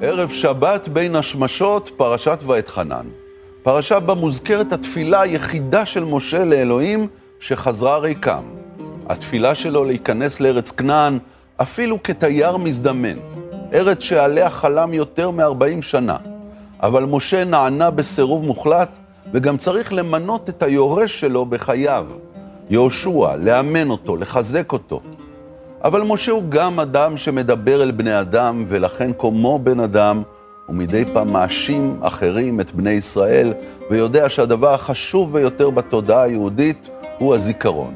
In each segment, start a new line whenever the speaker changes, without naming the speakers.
ערב שבת בין השמשות, פרשת ואתחנן. פרשה בה מוזכרת התפילה היחידה של משה לאלוהים שחזרה ריקם. התפילה שלו להיכנס לארץ כנען אפילו כתייר מזדמן, ארץ שעליה חלם יותר מ-40 שנה. אבל משה נענה בסירוב מוחלט, וגם צריך למנות את היורש שלו בחייו, יהושע, לאמן אותו, לחזק אותו. אבל משה הוא גם אדם שמדבר אל בני אדם, ולכן כמו בן אדם, הוא מדי פעם מאשים אחרים, את בני ישראל, ויודע שהדבר החשוב ביותר בתודעה היהודית הוא הזיכרון.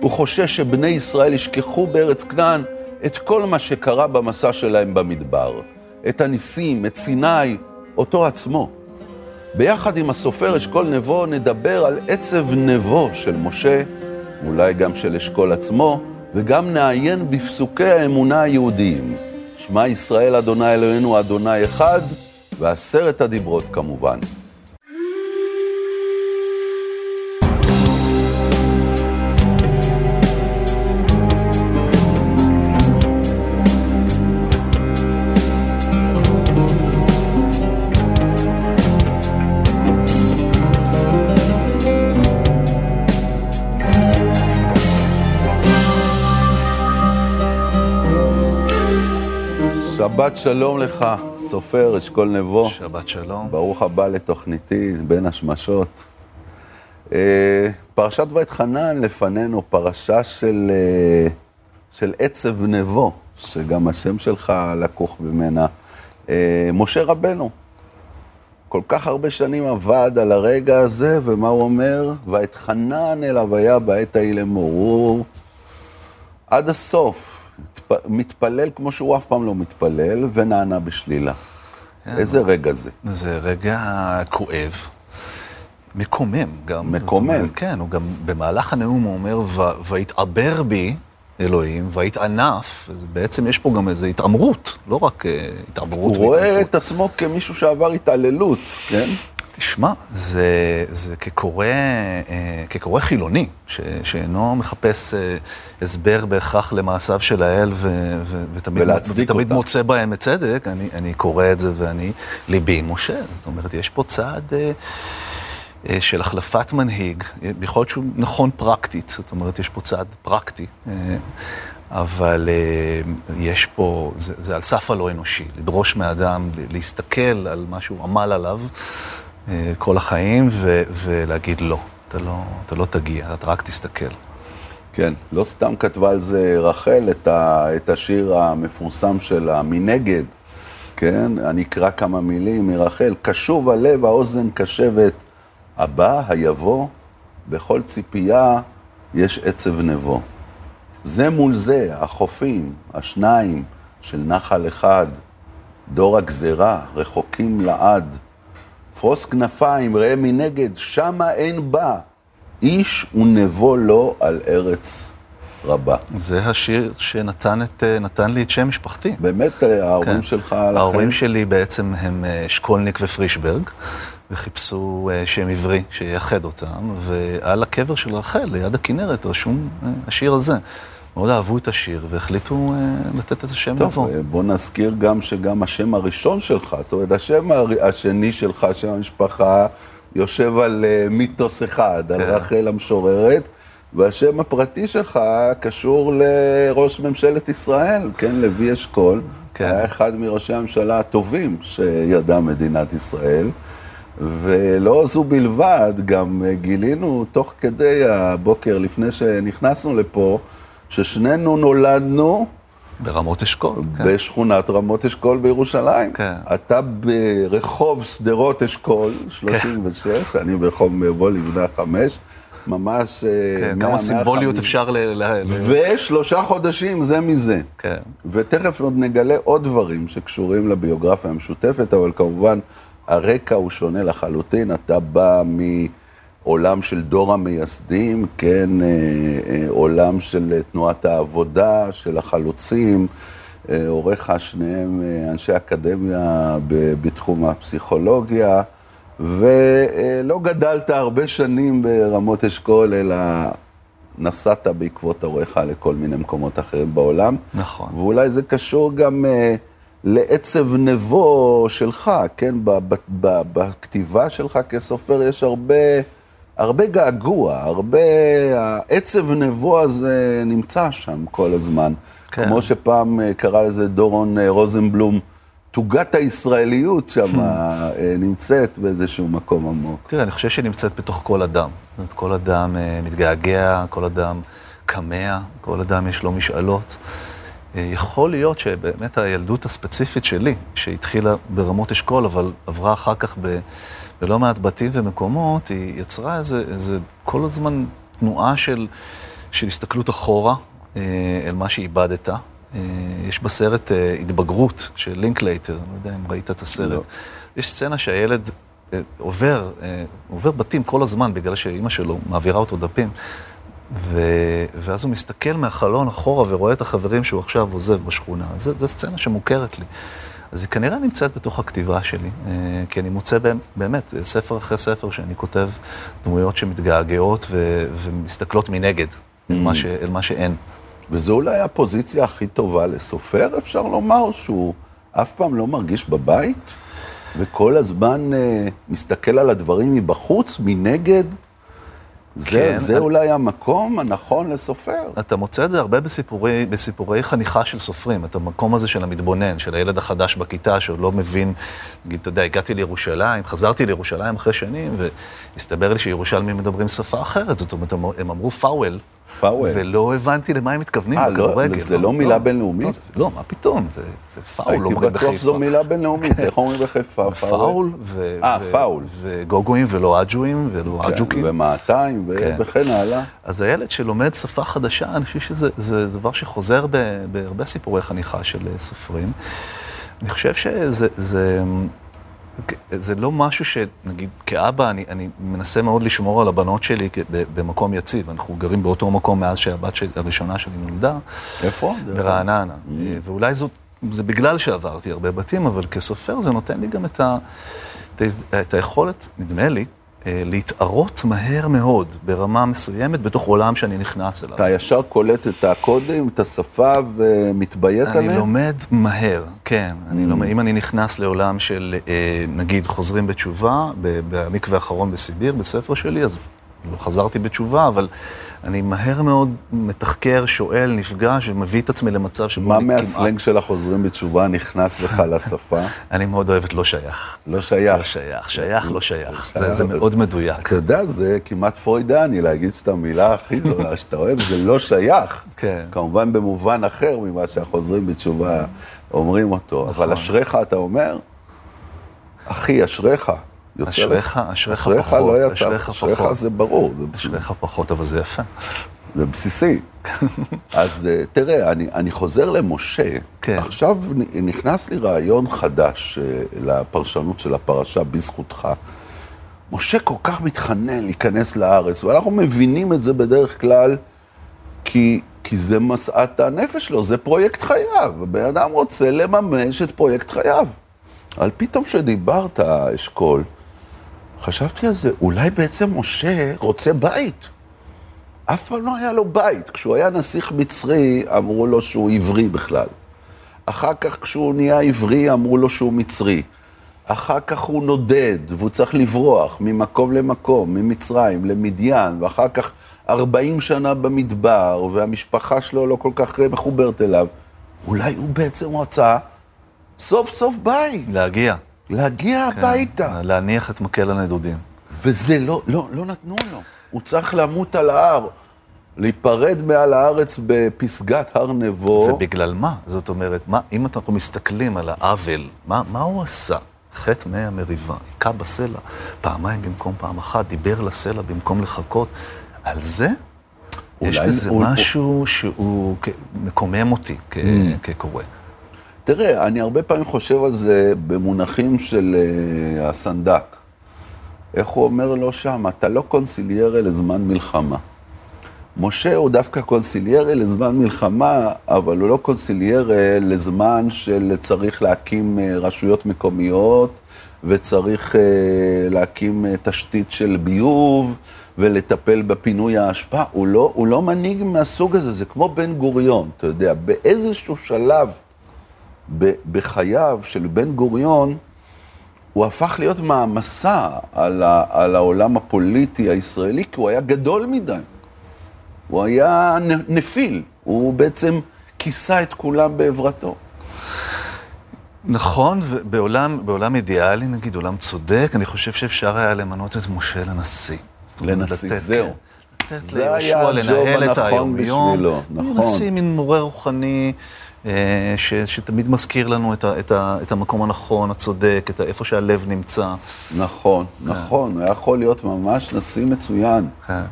הוא חושש שבני ישראל ישכחו בארץ כנען את כל מה שקרה במסע שלהם במדבר. את הניסים, את סיני, אותו עצמו. ביחד עם הסופר אשכול נבו נדבר על עצב נבו של משה, אולי גם של אשכול עצמו, וגם נעיין בפסוקי האמונה היהודיים. שמע ישראל אדוני אלוהינו אדוני אחד, ועשרת הדיברות כמובן. שבת שלום לך, סופר אשכול נבו.
שבת שלום.
ברוך הבא לתוכניתי, בין השמשות. אה, פרשת ואתחנן לפנינו, פרשה של, אה, של עצב נבו, שגם השם שלך לקוח ממנה. אה, משה רבנו, כל כך הרבה שנים עבד על הרגע הזה, ומה הוא אומר? ואתחנן אל הוויה בעת ההיא לאמור. עד הסוף. מתפלל כמו שהוא אף פעם לא מתפלל, ונענה בשלילה. כן, איזה רגע זה?
זה רגע כואב, מקומם גם.
מקומם. אומרת,
כן, הוא גם במהלך הנאום הוא אומר, ויתעבר בי אלוהים, ויתענף, בעצם יש פה גם איזו התעמרות, לא רק אה, התעמרות.
הוא רואה את עצמו כמישהו שעבר התעללות, כן?
תשמע, זה, זה כקורא, אה, כקורא חילוני, ש, שאינו מחפש אה, הסבר בהכרח למעשיו של האל, ו, ו, ותמיד, ותמיד מוצא בהם את צדק, אני, אני קורא את זה ואני, ליבי משה. זאת אומרת, יש פה צעד אה, של החלפת מנהיג, יכול להיות שהוא נכון פרקטית, זאת אומרת, יש פה צעד פרקטי. אבל אה, יש פה, זה, זה על סף הלא אנושי, לדרוש מאדם להסתכל על מה שהוא עמל עליו כל החיים, ו- ולהגיד לא, אתה לא, אתה לא תגיע, אתה רק תסתכל.
כן, לא סתם כתבה על זה רחל את, ה, את השיר המפורסם שלה, מנגד, כן? אני אקרא כמה מילים מרחל. קשוב הלב, האוזן קשבת, הבא, היבוא, בכל ציפייה יש עצב נבו. זה מול זה, החופים, השניים של נחל אחד, דור הגזרה, רחוקים לעד. פרוס כנפיים, ראה מנגד, שמה אין בה. איש ונבו לו על ארץ רבה.
זה השיר שנתן את, נתן לי את שם משפחתי.
באמת, ההורים כן. שלך...
ההורים לכם... שלי בעצם הם אה, שקולניק ופרישברג, וחיפשו אה, שם עברי שייחד אותם, ועל הקבר של רחל, ליד הכנרת, רשום אה, השיר הזה. מאוד אהבו את השיר והחליטו uh, לתת את השם
לבוא. טוב, בוא נזכיר גם שגם השם הראשון שלך, זאת אומרת, השם השני שלך, שם המשפחה, יושב על uh, מיתוס אחד, כן. על רחל המשוררת, והשם הפרטי שלך קשור לראש ממשלת ישראל, כן, לוי אשכול. כן. היה אחד מראשי הממשלה הטובים שידעה מדינת ישראל. ולא זו בלבד, גם גילינו תוך כדי הבוקר, לפני שנכנסנו לפה, ששנינו נולדנו...
ברמות אשכול.
כן. בשכונת רמות אשכול בירושלים. כן. אתה ברחוב שדרות אשכול, 36, כן. אני ברחוב מבוא לבנה 5. ממש...
אה, כן, כמה סימבוליות אפשר ל...
ושלושה חודשים זה מזה. כן. ותכף עוד נגלה עוד דברים שקשורים לביוגרפיה המשותפת, אבל כמובן, הרקע הוא שונה לחלוטין. אתה בא מ... עולם של דור המייסדים, כן, אה, אה, עולם של תנועת העבודה, של החלוצים, אה, הוריך שניהם אנשי אקדמיה בתחום הפסיכולוגיה, ולא גדלת הרבה שנים ברמות אשכול, אלא נסעת בעקבות הוריך לכל מיני מקומות אחרים בעולם.
נכון.
ואולי זה קשור גם לעצב נבו שלך, כן? בכתיבה שלך כסופר יש הרבה, הרבה געגוע, הרבה... העצב נבו הזה נמצא שם כל הזמן. כן. כמו שפעם אה, קרא לזה דורון אה, רוזנבלום, תוגת הישראליות שם אה, נמצאת באיזשהו מקום עמוק.
תראה, אני חושב שהיא נמצאת בתוך כל אדם. זאת אומרת, כל אדם מתגעגע, כל אדם כמה, כל אדם יש לו משאלות. יכול להיות שבאמת הילדות הספציפית שלי, שהתחילה ברמות אשכול, אבל עברה אחר כך ב, בלא מעט בתים ומקומות, היא יצרה איזה, איזה כל הזמן תנועה של, של הסתכלות אחורה אל מה שאיבדת. יש בסרט התבגרות של לינקלייטר, אני לא יודע אם ראית את הסרט. לא. יש סצנה שהילד עובר, עובר בתים כל הזמן, בגלל שאימא שלו מעבירה אותו בתים. ו... ואז הוא מסתכל מהחלון אחורה ורואה את החברים שהוא עכשיו עוזב בשכונה. זו סצנה שמוכרת לי. אז היא כנראה נמצאת בתוך הכתיבה שלי, אה, כי אני מוצא באמת, ספר אחרי ספר שאני כותב דמויות שמתגעגעות ו... ומסתכלות מנגד mm. אל, מה ש... אל מה שאין.
וזו אולי הפוזיציה הכי טובה לסופר, אפשר לומר, שהוא אף פעם לא מרגיש בבית, וכל הזמן uh, מסתכל על הדברים מבחוץ, מנגד. זה, כן, זה אני... אולי המקום הנכון לסופר.
אתה מוצא את זה הרבה בסיפורי, בסיפורי חניכה של סופרים, את המקום הזה של המתבונן, של הילד החדש בכיתה שעוד לא מבין, נגיד, אתה יודע, הגעתי לירושלים, חזרתי לירושלים אחרי שנים, והסתבר לי שירושלמים מדברים שפה אחרת, זאת אומרת, הם אמרו פאוול.
פאוול.
ולא הבנתי למה הם מתכוונים אה,
לא, זה לא, לא מילה לא, בינלאומית?
לא, לא, מה פתאום, זה, זה פאול,
אומרים בחיפה. הייתי בטוח שזו מילה בינלאומית, איך אומרים בחיפה?
פאול,
אה, פאול.
וגוגויים ולא אג'ואים ולא כן, אג'וקים.
ומאתיים כן. וכן הלאה.
אז הילד שלומד שפה חדשה, אני חושב שזה דבר שחוזר בהרבה סיפורי חניכה של סופרים. אני חושב שזה... זה, זה לא משהו שנגיד, כאבא, אני, אני מנסה מאוד לשמור על הבנות שלי במקום יציב. אנחנו גרים באותו מקום מאז שהבת של, הראשונה שלי נולדה.
איפה?
ברעננה. Mm. ואולי זאת, זה בגלל שעברתי הרבה בתים, אבל כסופר זה נותן לי גם את, ה, את, ה, את היכולת, נדמה לי, אה, להתערות מהר מאוד ברמה מסוימת בתוך עולם שאני נכנס אליו.
אתה ישר קולט את הקודים, את השפה ומתביית עליהם?
אני לומד מהר, כן. Mm. אני לומד, אם אני נכנס לעולם של, אה, נגיד, חוזרים בתשובה, במקווה האחרון בסיביר, בספר שלי, אז לא חזרתי בתשובה, אבל אני מהר מאוד מתחקר, שואל, נפגש ומביא את עצמי למצב שבו
אני כמעט... מה מהסלנג של החוזרים בתשובה נכנס לך לשפה?
אני מאוד אוהב את לא שייך.
לא שייך.
לא שייך, שייך, לא שייך. זה, זה מאוד מדויק.
אתה יודע, זה כמעט פרוידני, להגיד שאת המילה הכי גדולה שאתה אוהב, זה לא שייך.
כן.
כמובן במובן אחר ממה שהחוזרים בתשובה אומרים אותו. נכון. אבל אשריך, אתה אומר? אחי, אשריך.
אשריך, אשריך פחות. אשריך לא
יצא, אשריך זה ברור.
אשריך פחות, אבל זה יפה.
זה בסיסי. אז אה, תראה, אני, אני חוזר למשה. כן. עכשיו נכנס לי רעיון חדש אה, לפרשנות של הפרשה בזכותך. משה כל כך מתחנן להיכנס לארץ, ואנחנו מבינים את זה בדרך כלל כי, כי זה משאת הנפש שלו, זה פרויקט חייו. הבן אדם רוצה לממש את פרויקט חייו. אבל פתאום כשדיברת, אשכול, חשבתי על זה, אולי בעצם משה רוצה בית. אף פעם לא היה לו בית. כשהוא היה נסיך מצרי, אמרו לו שהוא עברי בכלל. אחר כך, כשהוא נהיה עברי, אמרו לו שהוא מצרי. אחר כך הוא נודד, והוא צריך לברוח ממקום למקום, ממצרים למדיין, ואחר כך 40 שנה במדבר, והמשפחה שלו לא כל כך מחוברת אליו. אולי הוא בעצם רצה סוף סוף בית.
להגיע.
להגיע כן, הביתה.
להניח את מקל הנדודים.
וזה לא, לא, לא נתנו לו. הוא צריך למות על ההר. להיפרד מעל הארץ בפסגת הר נבו.
ובגלל מה? זאת אומרת, מה, אם אנחנו מסתכלים על העוול, מה, מה הוא עשה? חטא מי המריבה, היכה בסלע, פעמיים במקום פעם אחת, דיבר לסלע במקום לחכות. על זה? יש בזה הוא, משהו הוא... שהוא מקומם אותי mm. כקורא.
תראה, אני הרבה פעמים חושב על זה במונחים של uh, הסנדק. איך הוא אומר לו שם? אתה לא קונסיליארי לזמן מלחמה. משה הוא דווקא קונסיליארי לזמן מלחמה, אבל הוא לא קונסיליארי לזמן של צריך להקים uh, רשויות מקומיות, וצריך uh, להקים uh, תשתית של ביוב, ולטפל בפינוי האשפה. הוא לא, הוא לא מנהיג מהסוג הזה, זה כמו בן גוריון, אתה יודע, באיזשהו שלב בחייו של בן גוריון, הוא הפך להיות מעמסה על, ה, על העולם הפוליטי הישראלי, כי הוא היה גדול מדי. הוא היה נפיל, הוא בעצם כיסה את כולם בעברתו.
נכון, ובעולם בעולם אידיאלי, נגיד, עולם צודק, אני חושב שאפשר היה למנות את משה לנשיא.
לנשיא, זהו.
לתת זה היה הג'וב הנכון בשבילו, נכון. נשיא מין מורה רוחני. אה, ש, שתמיד מזכיר לנו את, ה, את, ה, את המקום הנכון, הצודק, את איפה שהלב נמצא.
נכון, כן. נכון, הוא יכול להיות ממש נשיא מצוין. כן.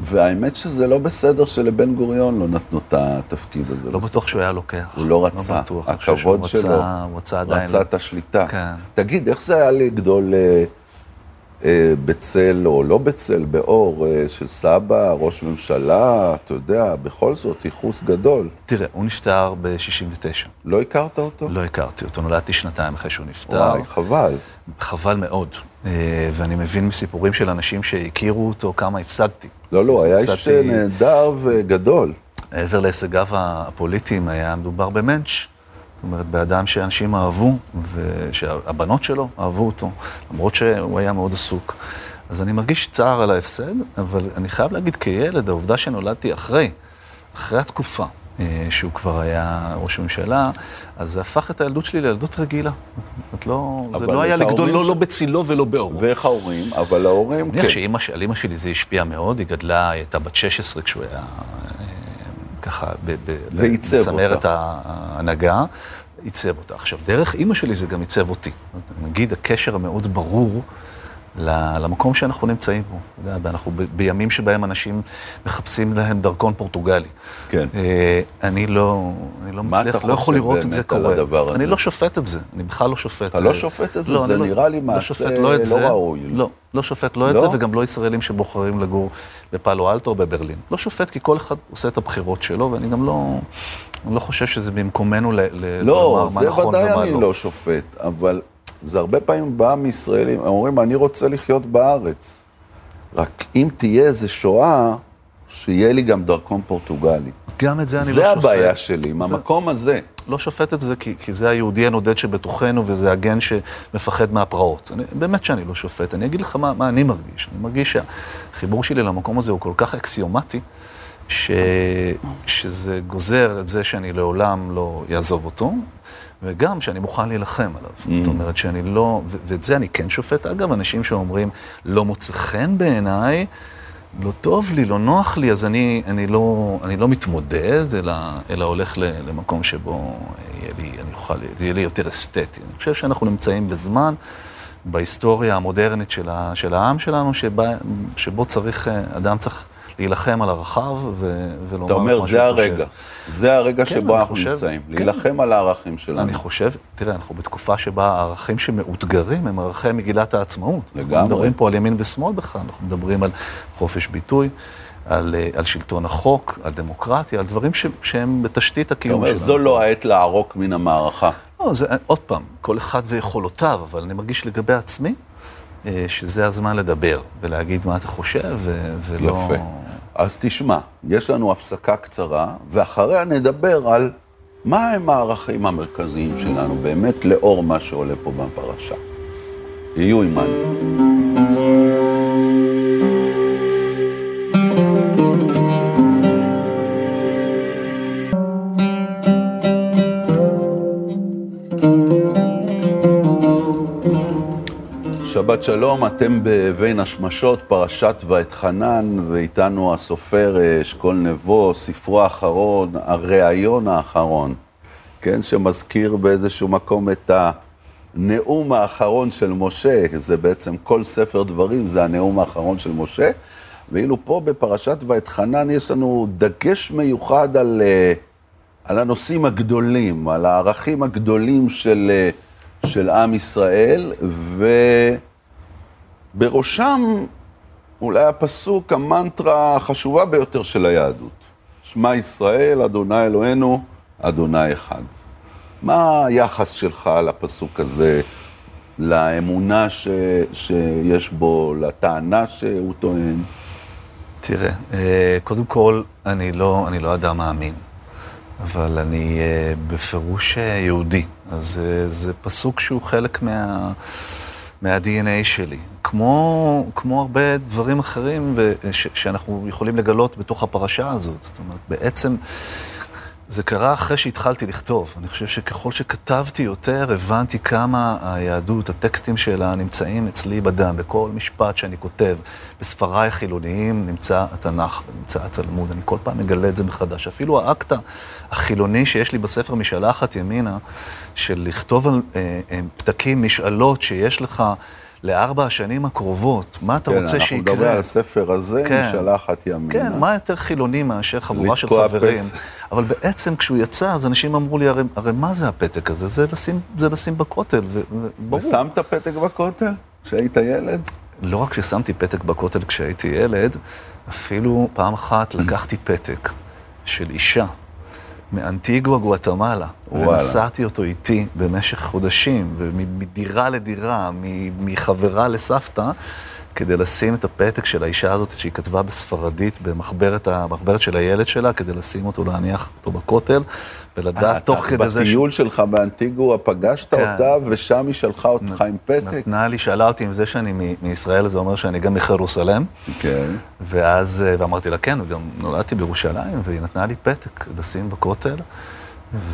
והאמת שזה לא בסדר שלבן גוריון לא נתנו את התפקיד הזה.
לא בטוח שהוא היה לוקח.
הוא לא רצה. לא בטוח. הכבוד שלו. הוא רצה עדיין. רצה את השליטה. כן. תגיד, איך זה היה לגדול אה, אה, בצל או לא בצל, באור אה, של סבא, ראש ממשלה, אתה יודע, בכל זאת, ייחוס גדול.
תראה, הוא נפטר ב-69.
לא הכרת אותו?
לא הכרתי אותו, נולדתי שנתיים אחרי שהוא נפטר.
וואי, חבל.
חבל מאוד. אה, ואני מבין מסיפורים של אנשים שהכירו אותו כמה הפסדתי.
לא, לא, היה איש נהדר וגדול.
מעבר להישגיו הפוליטיים, היה מדובר במנץ'. זאת אומרת, באדם שאנשים אהבו, ושהבנות שלו אהבו אותו, למרות שהוא היה מאוד עסוק. אז אני מרגיש צער על ההפסד, אבל אני חייב להגיד כילד, העובדה שנולדתי אחרי, אחרי התקופה אה, שהוא כבר היה ראש ממשלה, אז זה הפך את הילדות שלי לילדות רגילה. זאת לא, זה לא היה לגדול לא, ש... לא בצילו ולא באורו.
ואיך ההורים? אבל ההורים,
כן. אני חושב שעל אימא שלי זה השפיע מאוד, היא גדלה, היא הייתה בת 16 כשהוא היה ככה, בצמרת ההנהגה, עיצב אותה. עכשיו, דרך אימא שלי זה גם עיצב אותי. נגיד, הקשר המאוד ברור למקום שאנחנו נמצאים בו. אתה יודע, אנחנו בימים שבהם אנשים מחפשים להם דרכון פורטוגלי.
כן.
אה, אני לא, אני לא מצליח, לא יכול לראות את זה קורה. אני לא שופט את זה, אני בכלל לא שופט.
אתה לא שופט את זה? לא, זה לא- נראה לי לא מעשה לא ראוי.
לא, לא שופט לא את זה, וגם לא ישראלים שבוחרים לגור בפאלו אלטו או בברלין. לא שופט, כי כל אחד עושה את הבחירות שלו, ואני גם לא... אני לא חושב שזה במקומנו לומר מה נכון ומה לא.
לא, זה ודאי אני לא שופט, אבל זה הרבה פעמים בא מישראלים, הם אומרים, אני רוצה לחיות בארץ. רק אם תהיה איזה שואה, שיהיה לי גם דרכון פורטוגלי.
גם את זה אני לא
שופט. זה הבעיה שלי, עם זה... המקום הזה.
לא שופט את זה כי, כי זה היהודי הנודד שבתוכנו וזה הגן שמפחד מהפרעות. אני, באמת שאני לא שופט. אני אגיד לך מה, מה אני מרגיש. אני מרגיש שהחיבור שלי למקום הזה הוא כל כך אקסיומטי, ש, שזה גוזר את זה שאני לעולם לא אעזוב אותו, וגם שאני מוכן להילחם עליו. Mm. זאת אומרת שאני לא, ואת זה אני כן שופט. אגב, אנשים שאומרים, לא מוצא חן בעיניי, לא טוב לי, לא נוח לי, אז אני, אני, לא, אני לא מתמודד, אלא, אלא הולך למקום שבו יהיה לי, אני אוכל, יהיה לי יותר אסתטי. אני חושב שאנחנו נמצאים בזמן, בהיסטוריה המודרנית של, ה, של העם שלנו, שבה, שבו צריך, אדם צריך להילחם על ערכיו ו- ולומר
אתה אומר, זה הרגע. זה הרגע כן, שבו אנחנו חושב, נמצאים, כן. להילחם על הערכים שלנו.
אני חושב, תראה, אנחנו בתקופה שבה הערכים שמאותגרים הם ערכי מגילת העצמאות.
לגמרי.
אנחנו מדברים פה על ימין ושמאל בכלל, אנחנו מדברים על חופש ביטוי. על, אה, על שלטון החוק, על דמוקרטיה, על דברים ש, שהם בתשתית הקיום שלנו.
אתה אומר, זו לא העת לערוק מן המערכה.
לא, זה, עוד פעם, כל אחד ויכולותיו, אבל אני מרגיש לגבי עצמי, אה, שזה הזמן לדבר ולהגיד מה אתה חושב, ו- ולא...
יפה. אז תשמע, יש לנו הפסקה קצרה, ואחריה נדבר על מה הם הערכים המרכזיים שלנו, באמת לאור מה שעולה פה בפרשה. יהיו עימנו. שלום, אתם בבין השמשות, פרשת ואתחנן, ואיתנו הסופר אה, אשכול נבו, ספרו האחרון, הראיון האחרון, כן, שמזכיר באיזשהו מקום את הנאום האחרון של משה, זה בעצם כל ספר דברים, זה הנאום האחרון של משה, ואילו פה בפרשת ואתחנן יש לנו דגש מיוחד על, אה, על הנושאים הגדולים, על הערכים הגדולים של... אה, של עם ישראל, ובראשם אולי הפסוק, המנטרה החשובה ביותר של היהדות. שמע ישראל, אדוני אלוהינו, אדוני אחד. מה היחס שלך לפסוק הזה, לאמונה ש, שיש בו, לטענה שהוא טוען?
תראה, אה, קודם כל, אני לא, אני לא אדם מאמין. אבל אני בפירוש יהודי. אז זה פסוק שהוא חלק מה... מה-DNA שלי. כמו, כמו הרבה דברים אחרים ש, שאנחנו יכולים לגלות בתוך הפרשה הזאת. זאת אומרת, בעצם זה קרה אחרי שהתחלתי לכתוב. אני חושב שככל שכתבתי יותר, הבנתי כמה היהדות, הטקסטים שלה נמצאים אצלי בדם. בכל משפט שאני כותב, בספריי החילוניים נמצא התנ"ך ונמצא התלמוד. אני כל פעם מגלה את זה מחדש. אפילו האקט החילוני שיש לי בספר משלחת ימינה, של לכתוב על אה, אה, פתקים, משאלות שיש לך לארבע השנים הקרובות, מה אתה
כן,
רוצה שיקרה?
כן, אנחנו מדברים על הספר הזה, כן, משלחת ימינה.
כן, מה יותר חילוני מאשר חבורה של חברים? פס. אבל בעצם כשהוא יצא, אז אנשים אמרו לי, הרי, הרי מה זה הפתק הזה? זה לשים, זה לשים בכותל, וברור.
ושמת פתק בכותל כשהיית ילד?
לא רק ששמתי פתק בכותל כשהייתי ילד, אפילו פעם אחת לקחתי פתק של אישה. מאנטיגווה גואטמלה, ונסעתי אותו איתי במשך חודשים, ומדירה לדירה, מחברה לסבתא, כדי לשים את הפתק של האישה הזאת שהיא כתבה בספרדית במחברת המחברת של הילד שלה, כדי לשים אותו, להניח אותו בכותל, ולדעת אה, תוך כדי זה...
בטיול שלך באנטיגווה פגשת כן. אותה, ושם היא שלחה אותך עם פתק?
נתנה לי, שאלה אותי אם זה שאני מישראל, זה אומר שאני גם מחרוסלם.
כן.
ואז, אה, ואמרתי לה, כן, וגם נולדתי בירושלים, והיא נתנה לי פתק לשים בכותל.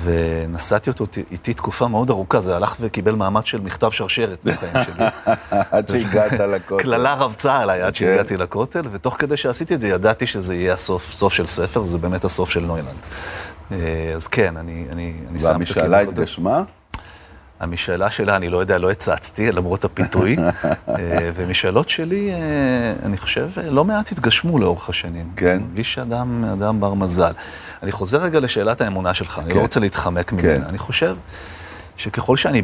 ונסעתי אותו איתי תקופה מאוד ארוכה, זה הלך וקיבל מעמד של מכתב שרשרת בחיים שלי.
עד שהגעת לכותל.
קללה רבצה עליי עד שהגעתי כן. לכותל, ותוך כדי שעשיתי את זה ידעתי שזה יהיה הסוף, סוף של ספר, זה באמת הסוף של נוילנד. אה, אז כן, אני, אני, אני
שם את והמשאלה התגשמה?
המשאלה שלה, אני לא יודע, לא הצצתי, למרות הפיתוי. אה, ומשאלות שלי, אה, אני חושב, לא מעט התגשמו לאורך השנים.
כן. אני
מרגיש שאדם אדם בר מזל. אני חוזר רגע לשאלת האמונה שלך, כן. אני לא כן. רוצה להתחמק ממנה. כן. אני חושב שככל שאני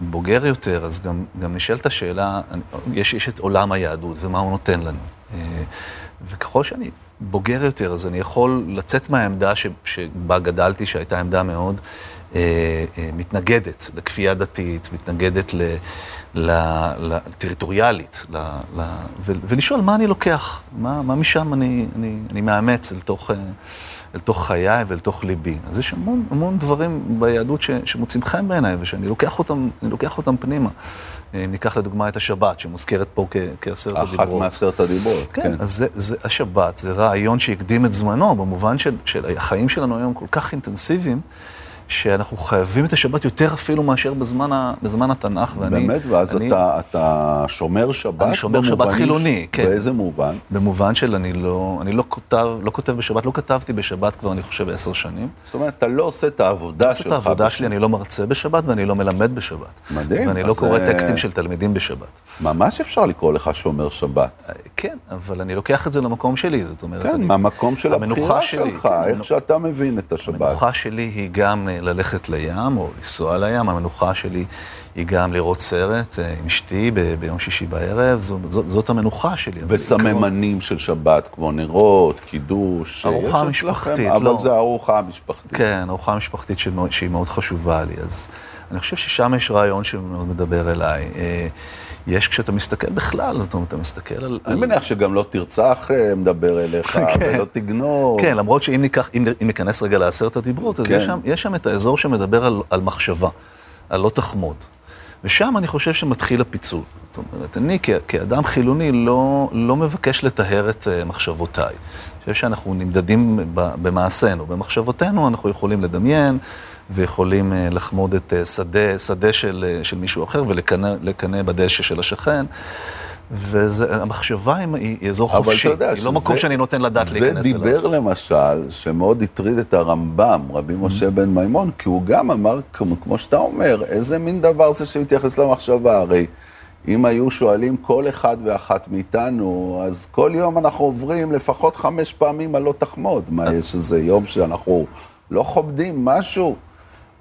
בוגר יותר, אז גם, גם נשאלת השאלה, יש, יש את עולם היהדות ומה הוא נותן לנו. וככל שאני בוגר יותר, אז אני יכול לצאת מהעמדה ש, שבה גדלתי, שהייתה עמדה מאוד אה, אה, מתנגדת לכפייה דתית, מתנגדת ל, ל, ל, טריטוריאלית, ל, ל, ו, ולשאול מה אני לוקח, מה, מה משם אני, אני, אני מאמץ אל תוך, אה, אל תוך חיי ואל תוך ליבי. אז יש המון, המון דברים ביהדות ש, שמוצאים חן בעיניי, ושאני לוקח אותם, לוקח אותם פנימה. אם ניקח לדוגמה את השבת, שמוזכרת פה כעשרת הדיברות.
אחת מעשרת הדיברות,
כן. כן, אז זה, זה השבת, זה רעיון שהקדים את זמנו, במובן של, של החיים שלנו היום כל כך אינטנסיביים. שאנחנו חייבים את השבת יותר אפילו מאשר בזמן, ה, בזמן התנ"ך.
ואני, באמת? ואז אני, אתה, אתה שומר שבת?
אני שומר שבת חילוני,
ש... כן. באיזה מובן?
במובן של אני לא, אני לא כותב, לא כותב בשבת, לא כתבתי בשבת כבר, אני חושב, עשר שנים.
זאת אומרת, אתה לא עושה את העבודה
לא שלך. את העבודה בשבת. שלי, אני לא מרצה בשבת ואני לא מלמד בשבת.
מדהים.
ואני לא קורא אה, טקסטים של תלמידים בשבת.
ממש אפשר לקרוא לך שומר שבת.
אה, כן, אבל אני לוקח את זה למקום שלי, זאת אומרת...
כן, אני... מהמקום של הבחירה שלי, שלך, כן, איך שאתה מבין את השבת.
המנוחה שלי היא גם אה, ללכת לים. או לנסוע לים, המנוחה שלי היא גם לראות סרט אה, עם אשתי ב- ביום שישי בערב, זו, זו, זאת המנוחה שלי.
וסממנים של שבת, כמו נרות, קידוש.
ארוחה משפחתית, לכם,
לא. אבל זה ארוחה משפחתית.
כן, ארוחה משפחתית שהיא מאוד חשובה לי, אז אני חושב ששם יש רעיון שמאוד מדבר אליי. אה, יש כשאתה מסתכל בכלל, זאת אומרת, אתה מסתכל על...
אני מניח שגם לא תרצח אה, מדבר אליך, כן. ולא תגנוב.
כן, למרות שאם ניקח, אם, ניכנס רגע לעשרת הדיברות, אז כן. יש, שם, יש שם את האזור שמדבר על, מחשבה, על לא תחמוד. ושם אני חושב שמתחיל הפיצול. זאת אומרת, אני כאדם חילוני לא, לא מבקש לטהר את uh, מחשבותיי. אני חושב שאנחנו נמדדים במעשינו, במחשבותינו אנחנו יכולים לדמיין. ויכולים אה, לחמוד את אה, שדה, שדה של, אה, של מישהו אחר ולקנא בדשא של השכן. והמחשבה היא, היא אזור חופשי, היא לא מקום שאני נותן לדת להיכנס אליו.
זה דיבר. למשל, שמאוד הטריד את הרמב"ם, רבי משה mm-hmm. בן מימון, כי הוא גם אמר, כמו, כמו שאתה אומר, איזה מין דבר זה שמתייחס למחשבה, הרי אם היו שואלים כל אחד ואחת מאיתנו, אז כל יום אנחנו עוברים לפחות חמש פעמים על לא תחמוד. מה, יש איזה יום שאנחנו לא כובדים משהו?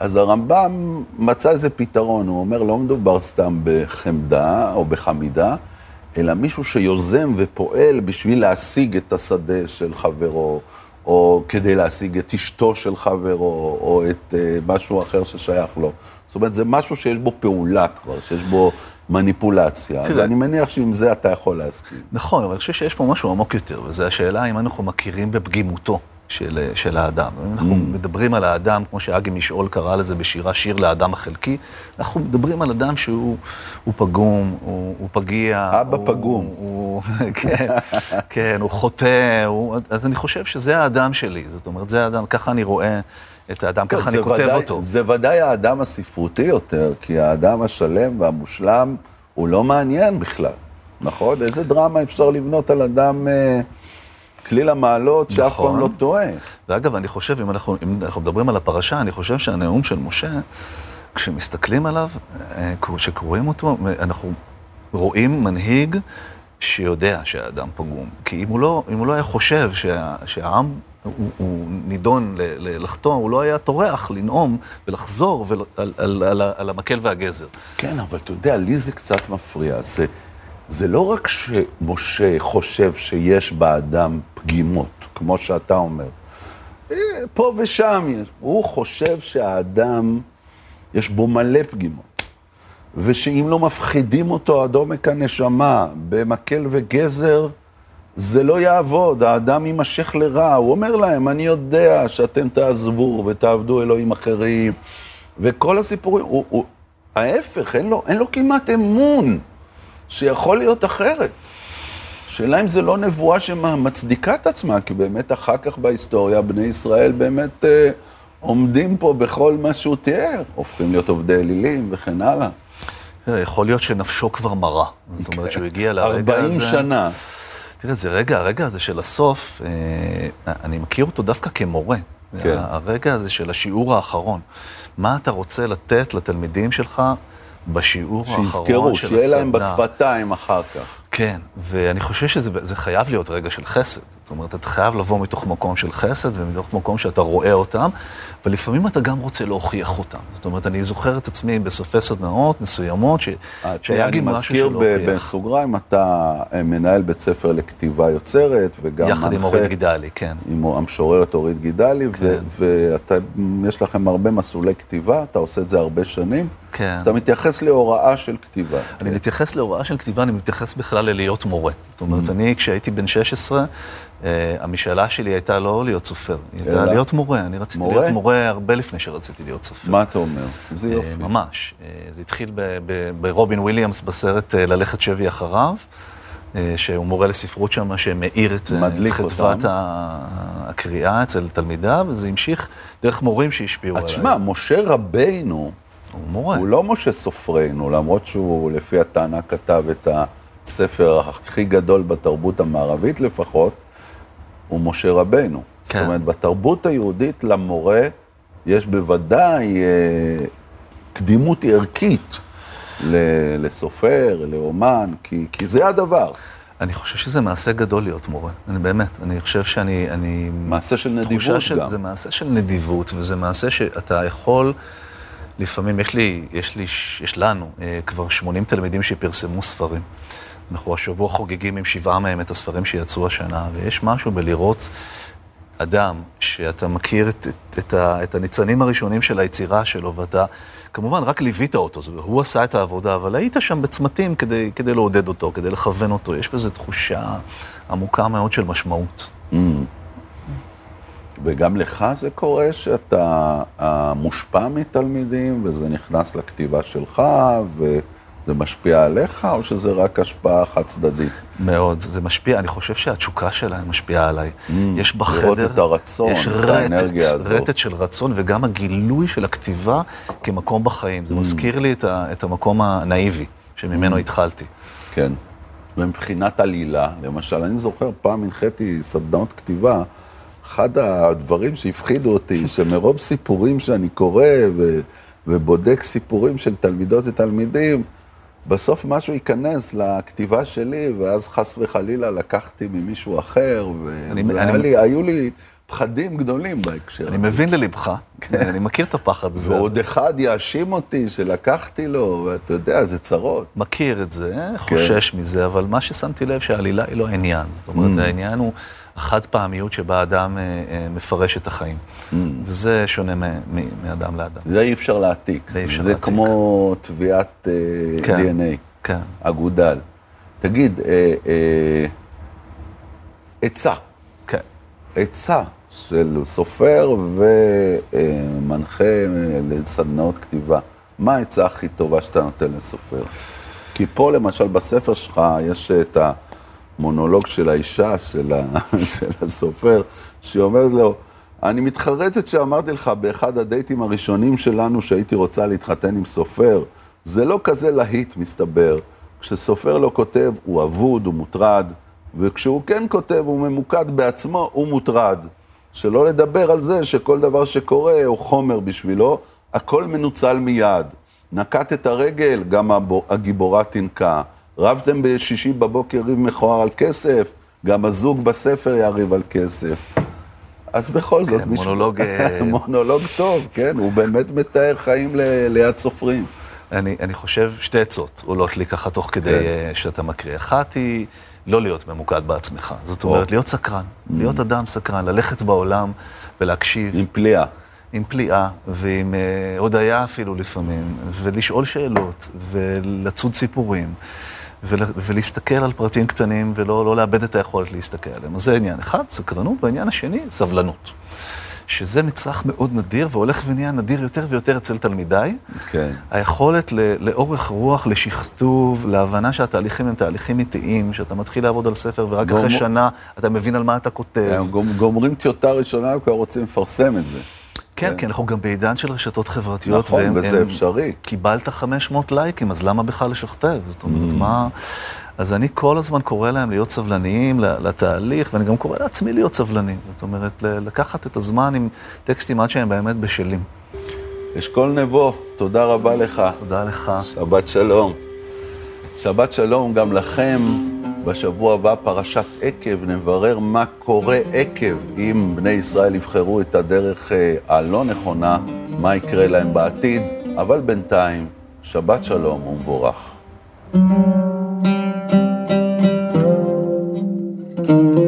אז הרמב"ם מצא איזה פתרון, הוא אומר, לא מדובר סתם בחמדה או בחמידה, אלא מישהו שיוזם ופועל בשביל להשיג את השדה של חברו, או כדי להשיג את אשתו של חברו, או את uh, משהו אחר ששייך לו. זאת אומרת, זה משהו שיש בו פעולה כבר, שיש בו מניפולציה. אז אני מניח שעם זה אתה יכול להסכים.
נכון, אבל אני חושב שיש פה משהו עמוק יותר, וזו השאלה אם אנחנו מכירים בפגימותו של, של האדם. אם אנחנו mm. מדברים על האדם, כמו שאגי משעול קרא לזה בשירה, שיר לאדם החלקי, אנחנו מדברים על אדם שהוא פגום, הוא, הוא פגיע.
אבא
הוא,
פגום.
הוא, כן, כן, הוא חוטא, הוא, אז אני חושב שזה האדם שלי, זאת אומרת, זה האדם, ככה אני רואה את האדם, ככה אני כותב
ודאי,
אותו.
זה ודאי האדם הספרותי יותר, כי האדם השלם והמושלם הוא לא מעניין בכלל, נכון? איזה דרמה אפשר לבנות על אדם... אה, כליל המעלות נכון. שאף פעם לא טועה.
ואגב, אני חושב, אם אנחנו, אם אנחנו מדברים על הפרשה, אני חושב שהנאום של משה, כשמסתכלים עליו, אה, כשקוראים אותו, אנחנו רואים מנהיג שיודע שהאדם פגום. כי אם הוא לא, אם הוא לא היה חושב שה, שהעם הוא, הוא נידון לחטוא, הוא לא היה טורח לנאום ולחזור ול, על, על, על, על המקל והגזר.
כן, אבל אתה יודע, לי זה קצת מפריע. זה, זה לא רק שמשה חושב שיש באדם פגימות, כמו שאתה אומר. אה, פה ושם יש. הוא חושב שהאדם, יש בו מלא פגימות. ושאם לא מפחידים אותו עד עומק הנשמה במקל וגזר, זה לא יעבוד, האדם יימשך לרע. הוא אומר להם, אני יודע שאתם תעזבו ותעבדו אלוהים אחרים. וכל הסיפורים, הוא, הוא, ההפך, אין לו, אין לו כמעט אמון שיכול להיות אחרת. שאלה אם זה לא נבואה שמצדיקה את עצמה, כי באמת אחר כך בהיסטוריה בני ישראל באמת אה, עומדים פה בכל מה שהוא תיאר, הופכים להיות עובדי אלילים וכן הלאה.
יכול להיות שנפשו כבר מרה. זאת אומרת כן. שהוא הגיע לרגע הזה...
40 שנה.
תראה, זה רגע, הרגע הזה של הסוף, אה, אני מכיר אותו דווקא כמורה. כן. הרגע הזה של השיעור האחרון. מה אתה רוצה לתת לתלמידים שלך בשיעור האחרון של הסדנה?
שיזכרו, שיהיה להם בשפתיים אחר כך.
כן, ואני חושב שזה חייב להיות רגע של חסד. אומרת, אתה חייב לבוא מתוך מקום של חסד ומתוך מקום שאתה רואה אותם, ולפעמים אתה גם רוצה להוכיח אותם. זאת אומרת, אני זוכר את עצמי בסופי סדנאות מסוימות, ש...
שהיה לי משהו שלא הוכיח. אני מזכיר בסוגריים, אתה אה, מנהל בית ספר לכתיבה יוצרת, וגם
מנחה... יחד עם אורית גידלי, כן.
עם המשוררת אורית גידלי, כן. ויש לכם הרבה מסלולי כתיבה, אתה עושה את זה הרבה שנים. כן. אז אתה מתייחס להוראה של כתיבה.
אני כן. מתייחס להוראה של כתיבה, אני מתייחס בכלל ללהיות מורה. זאת אומרת, mm. אני, כשהייתי בן 16, Uh, המשאלה שלי הייתה לא להיות סופר, היא הייתה להיות מורה. אני רציתי מורה? להיות מורה הרבה לפני שרציתי להיות סופר.
מה אתה אומר? זה uh, יופי.
ממש. Uh, זה התחיל ברובין וויליאמס בסרט uh, ללכת שבי אחריו, uh, שהוא מורה לספרות שם, שמאיר את חדוות הקריאה אצל תלמידיו, וזה המשיך דרך מורים שהשפיעו עליי.
תשמע, משה רבינו,
הוא מורה.
הוא לא משה סופרנו, למרות שהוא, לפי הטענה, כתב את הספר הכי גדול בתרבות המערבית לפחות. הוא משה רבנו. כן. זאת אומרת, בתרבות היהודית למורה יש בוודאי אה, קדימות ערכית לסופר, לאומן, כי, כי זה הדבר.
אני חושב שזה מעשה גדול להיות מורה, אני באמת, אני חושב שאני... אני,
מעשה של נדיבות
של,
גם.
זה מעשה של נדיבות, וזה מעשה שאתה יכול, לפעמים, יש לי, יש לי, יש לנו אה, כבר 80 תלמידים שפרסמו ספרים. אנחנו השבוע חוגגים עם שבעה מהם את הספרים שיצאו השנה, ויש משהו בלראות אדם שאתה מכיר את, את, את, ה, את הניצנים הראשונים של היצירה שלו, ואתה כמובן רק ליווית אותו, הוא עשה את העבודה, אבל היית שם בצמתים כדי, כדי לעודד אותו, כדי לכוון אותו. יש בזה תחושה עמוקה מאוד של משמעות. Mm.
וגם לך זה קורה שאתה מושפע מתלמידים, וזה נכנס לכתיבה שלך, ו... זה משפיע עליך, או שזה רק השפעה חד צדדית?
מאוד, זה משפיע, אני חושב שהתשוקה שלהם משפיעה עליי. Mm, יש בחדר,
לראות את הרצון,
יש
את האנרגיה הזאת.
רטט של רצון, וגם הגילוי של הכתיבה כמקום בחיים. זה mm. מזכיר לי את, ה, את המקום הנאיבי שממנו mm. התחלתי.
כן. ומבחינת עלילה, למשל, אני זוכר, פעם הנחיתי סדנאות כתיבה, אחד הדברים שהפחידו אותי, שמרוב סיפורים שאני קורא ו, ובודק סיפורים של תלמידות ותלמידים, בסוף משהו ייכנס לכתיבה שלי, ואז חס וחלילה לקחתי ממישהו אחר, והיו לי פחדים גדולים בהקשר
הזה. אני מבין ללבך, כן. אני מכיר את הפחד הזה.
ועוד אחד יאשים אותי שלקחתי לו, ואתה יודע, זה צרות.
מכיר את זה, חושש כן. מזה, אבל מה ששמתי לב שהעלילה היא לא העניין. זאת אומרת, mm. העניין הוא... החד פעמיות שבה אדם אה, אה, מפרש את החיים. Mm. וזה שונה מאדם לאדם.
זה אי אפשר להעתיק. זה, אפשר זה להעתיק. כמו תביעת אה, כן, DNA, כן. אגודל. תגיד, עצה.
כן.
עצה של סופר ומנחה לסדנאות כתיבה. מה העצה הכי טובה שאתה נותן לסופר? כי פה למשל בספר שלך יש את המונולוג של האישה, של, ה... של הסופר, שהיא אומרת לו, אני מתחרטת שאמרתי לך באחד הדייטים הראשונים שלנו שהייתי רוצה להתחתן עם סופר. זה לא כזה להיט, מסתבר. כשסופר לא כותב, הוא אבוד, הוא מוטרד, וכשהוא כן כותב, הוא ממוקד בעצמו, הוא מוטרד. שלא לדבר על זה שכל דבר שקורה הוא חומר בשבילו, הכל מנוצל מיד. נקט את הרגל, גם הגיבורה תנקה. רבתם בשישי בבוקר ריב מכוער על כסף, גם הזוג בספר יריב על כסף. אז בכל זאת,
כן, מונולוג... אה,
מונולוג טוב, כן, הוא באמת מתאר חיים ליד סופרים.
אני, אני חושב שתי עצות עולות לי ככה תוך כדי כן. אה, שאתה מקריא. אחת היא לא להיות ממוקד בעצמך. זאת אומרת, או. להיות סקרן, mm. להיות אדם סקרן, ללכת בעולם ולהקשיב.
עם פליאה.
עם פליאה ועם uh, הודיה אפילו לפעמים, ולשאול שאלות ולצוד סיפורים. ולהסתכל על פרטים קטנים ולא לא לאבד את היכולת להסתכל עליהם. אז זה עניין אחד, סקרנות, והעניין השני, סבלנות. שזה מצרך מאוד נדיר, והולך ונהיה נדיר יותר ויותר אצל תלמידיי.
כן.
היכולת ל- לאורך רוח, לשכתוב, להבנה שהתהליכים הם תהליכים איטיים, שאתה מתחיל לעבוד על ספר ורק גומר... אחרי שנה אתה מבין על מה אתה כותב.
גומרים טיוטה ראשונה, וכבר רוצים לפרסם את זה.
כן, כן, כי אנחנו גם בעידן של רשתות חברתיות.
נכון, והם, וזה הם, אפשרי.
קיבלת 500 לייקים, אז למה בכלל לשכתב? זאת אומרת, mm. מה... אז אני כל הזמן קורא להם להיות סבלניים לתהליך, ואני גם קורא לעצמי להיות סבלני. זאת אומרת, לקחת את הזמן עם טקסטים עד שהם באמת בשלים.
אשכול נבו, תודה רבה לך.
תודה לך.
שבת שלום. שבת שלום גם לכם. בשבוע הבא פרשת עקב, נברר מה קורה עקב. אם בני ישראל יבחרו את הדרך אה, הלא נכונה, מה יקרה להם בעתיד, אבל בינתיים, שבת שלום ומבורך. thank you